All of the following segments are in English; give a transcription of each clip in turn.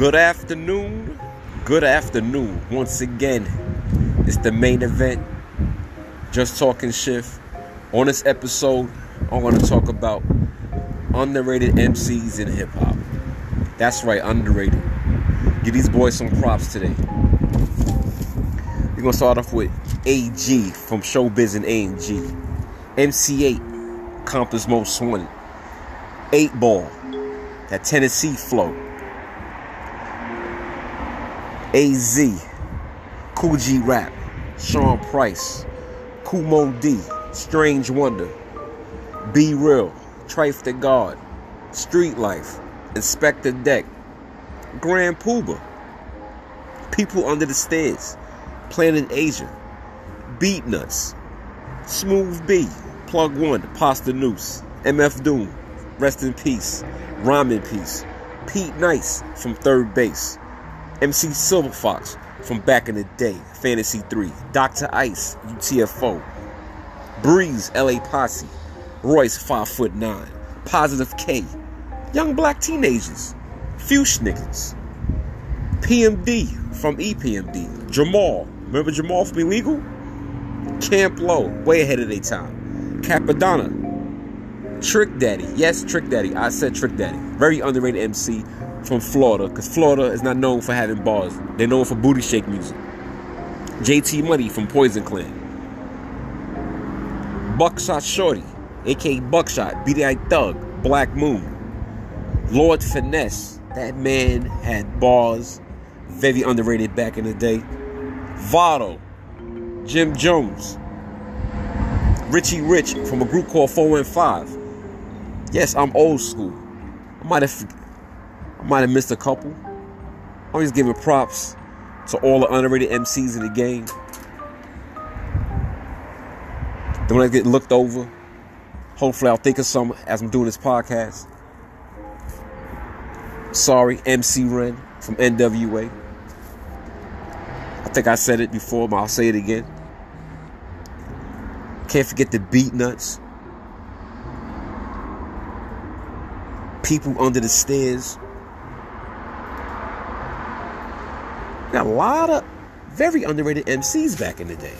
Good afternoon. Good afternoon. Once again, it's the main event. Just talking shift. On this episode, I'm going to talk about underrated MCs in hip hop. That's right, underrated. Give these boys some props today. We're going to start off with AG from Showbiz and AMG. MC Eiht, Compton's Most Wanted. 8 Ball, that Tennessee flow. AZ, Kool G Rap, Sean Price, Kool Moe Dee, Strange Wonder, B-Real, Trife the God, Street Life, Inspectah Deck, Grand Puba, People Under the Stairs, Planet Asia, Beatnuts, Smooth B, Plug One, Posdnuos, MF Doom, Rest in Peace, Rhyme in Peace, Pete Nice from Third Base, MC Silver Fox from back in the day, Fantasy 3, Dr. Ice, UTFO, Breeze, LA Posse, Royce 5 foot 9, Positive K, Young Black Teenagers, Niggas, PMD from EPMD, Jamal, remember Jamal from Illegal? Camp Lo, way ahead of their time, Cappadonna, Trick Daddy, yes, Trick Daddy, I said Trick Daddy, very underrated MC from Florida, because Florida is not known for having bars. They're known for booty shake music. JT Money from Poison Clan. Buckshot Shorty, aka Buckshot, BDI Thug, Black Moon. Lord Finesse, that man had bars, very underrated back in the day. Vado, Jim Jones, Richie Rich from a group called 415. Yes, I'm old school. I might have I might have missed a couple. I'm just giving props to all the underrated MCs in the game. Then when I get looked over, hopefully I'll think of some as I'm doing this podcast. Sorry, MC Ren from NWA. I think I said it before, but I'll say it again. Can't forget the Beatnuts. People under the stairs. Got a lot of very underrated MCs back in the day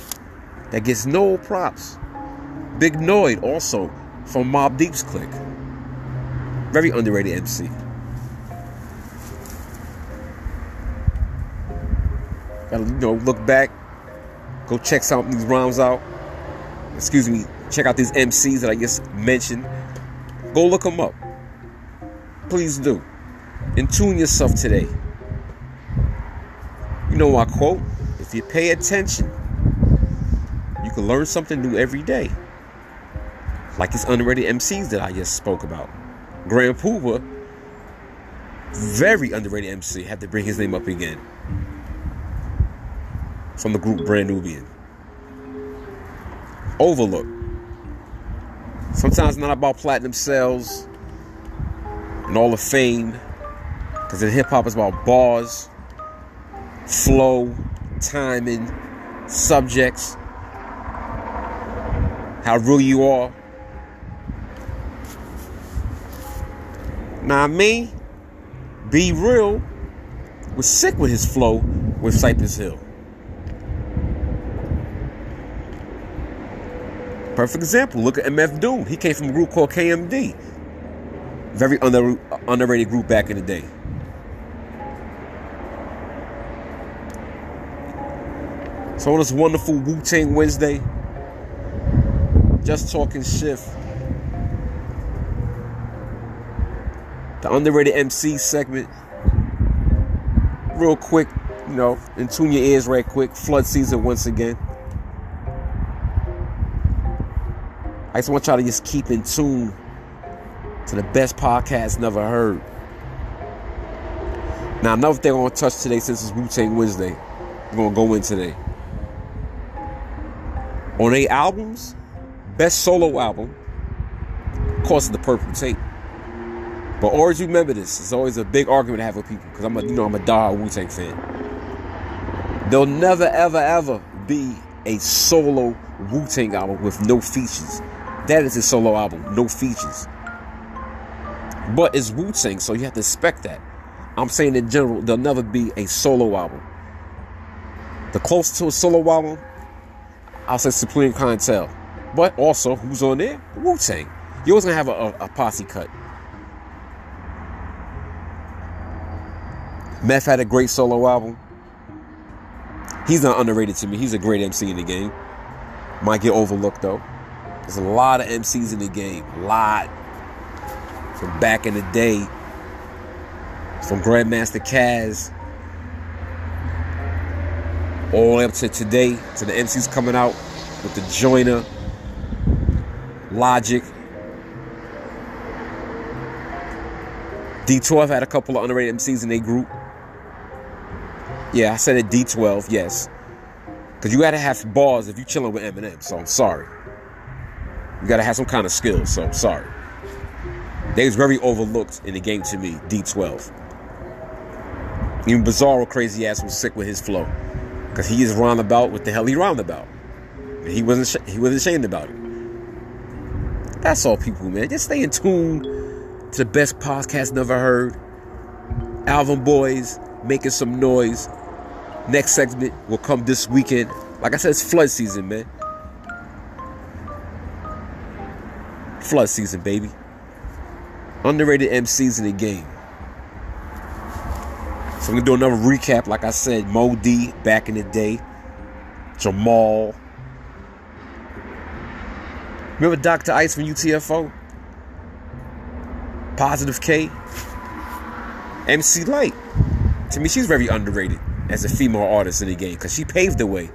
that gets no props. Big Noyd also from Mobb Deep's clique. Very underrated MC. Gotta you know look back, go check some of these rhymes out. Excuse me, check out these MCs that I just mentioned. Go look them up. Please do. And tune yourself today. Know my quote? If you pay attention, you can learn something new every day. Like his underrated MCs that I just spoke about. Grand Puba, very underrated MC. Had to bring his name up again. From the group Brand Nubian. Overlook. Sometimes not about platinum sales and all the fame. Because in hip hop, it's about bars, flow, timing, subjects, how real you are. Now, me, B-Real, was sick with his flow with Cypress Hill. Perfect example. Look at MF Doom. He came from a group called KMD. Very under, underrated group back in the day. So on this wonderful Wu Tang Wednesday, just talking shift. The underrated MC segment. Real quick, you know, and tune your ears right quick. Flood season once again. I just want y'all to just keep in tune to the best podcast never heard. Now, another thing I want to touch today, since it's Wu Tang Wednesday, I'm going to go in today. On eight albums, best solo album, of course, the Purple Tape. But always remember this. It's always a big argument I have with people because I'm a, you know, I'm a die Wu Tang fan. There'll never, ever, ever be a solo Wu Tang album with no features. That is a solo album, no features. But it's Wu Tang, so you have to expect that. I'm saying in general, there'll never be a solo album. The closest to a solo album, I'll say Supreme Clientele. But also, who's on there? Wu Tang. You always gonna have a, a, a posse cut. Meth had a great solo album. He's not underrated to me. He's a great MC in the game. Might get overlooked though. There's a lot of MCs in the game. A lot. From back in the day. From Grandmaster Caz. All the way up to today. To the MCs coming out with the Joyner, Logic. D12 had a couple of underrated MCs in their group. Yeah, I said it D12, yes. Because you got to have bars if you're chilling with Eminem, so I'm sorry. You got to have some kind of skill, so I'm sorry. They was very overlooked in the game to me, D12. Even Bizarro crazy ass was sick with his flow. Because he is roundabout what the hell he roundabout. And he wasn't he wasn't ashamed about it. That's all people, man. Just stay in tune to the best podcast never heard. Alvin Boys making some noise. Next segment will come this weekend. Like I said, it's flood season, man. Flood season, baby. Underrated MCs in the game. We're gonna do another recap. Like I said, Mo D back in the day, Jamal. Remember Dr. Ice from UTFO? Positive K. MC Lyte. To me, she's very underrated as a female artist in the game because she paved the way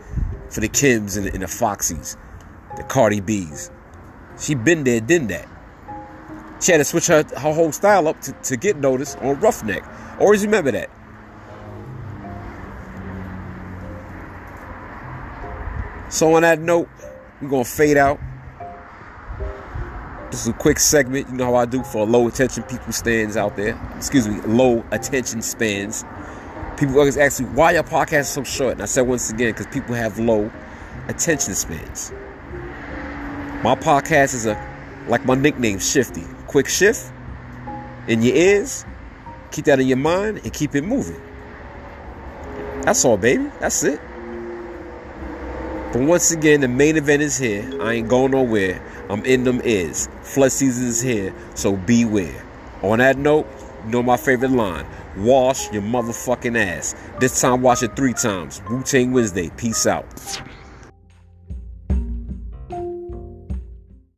for the Kims and the, and the the Cardi B's. She been there, done that. She had to switch her, her whole style up to, to get noticed on Ruffneck. Always remember that. So on that note, we're gonna fade out. This is a quick segment. You know how I do for low attention people stands out there. Excuse me, low attention spans. People always ask me why your podcast is so short, and I said once again because people have low attention spans. My podcast is a like my nickname, Shifty. Quick shift in your ears. Keep that in your mind and keep it moving. That's all, baby. That's it. But once again, the main event is here. I ain't going nowhere. I'm in them ears. Flood season is here, so beware. On that note, you know my favorite line. Wash your motherfucking ass. This time wash it three times. Wu Tang Wednesday. Peace out.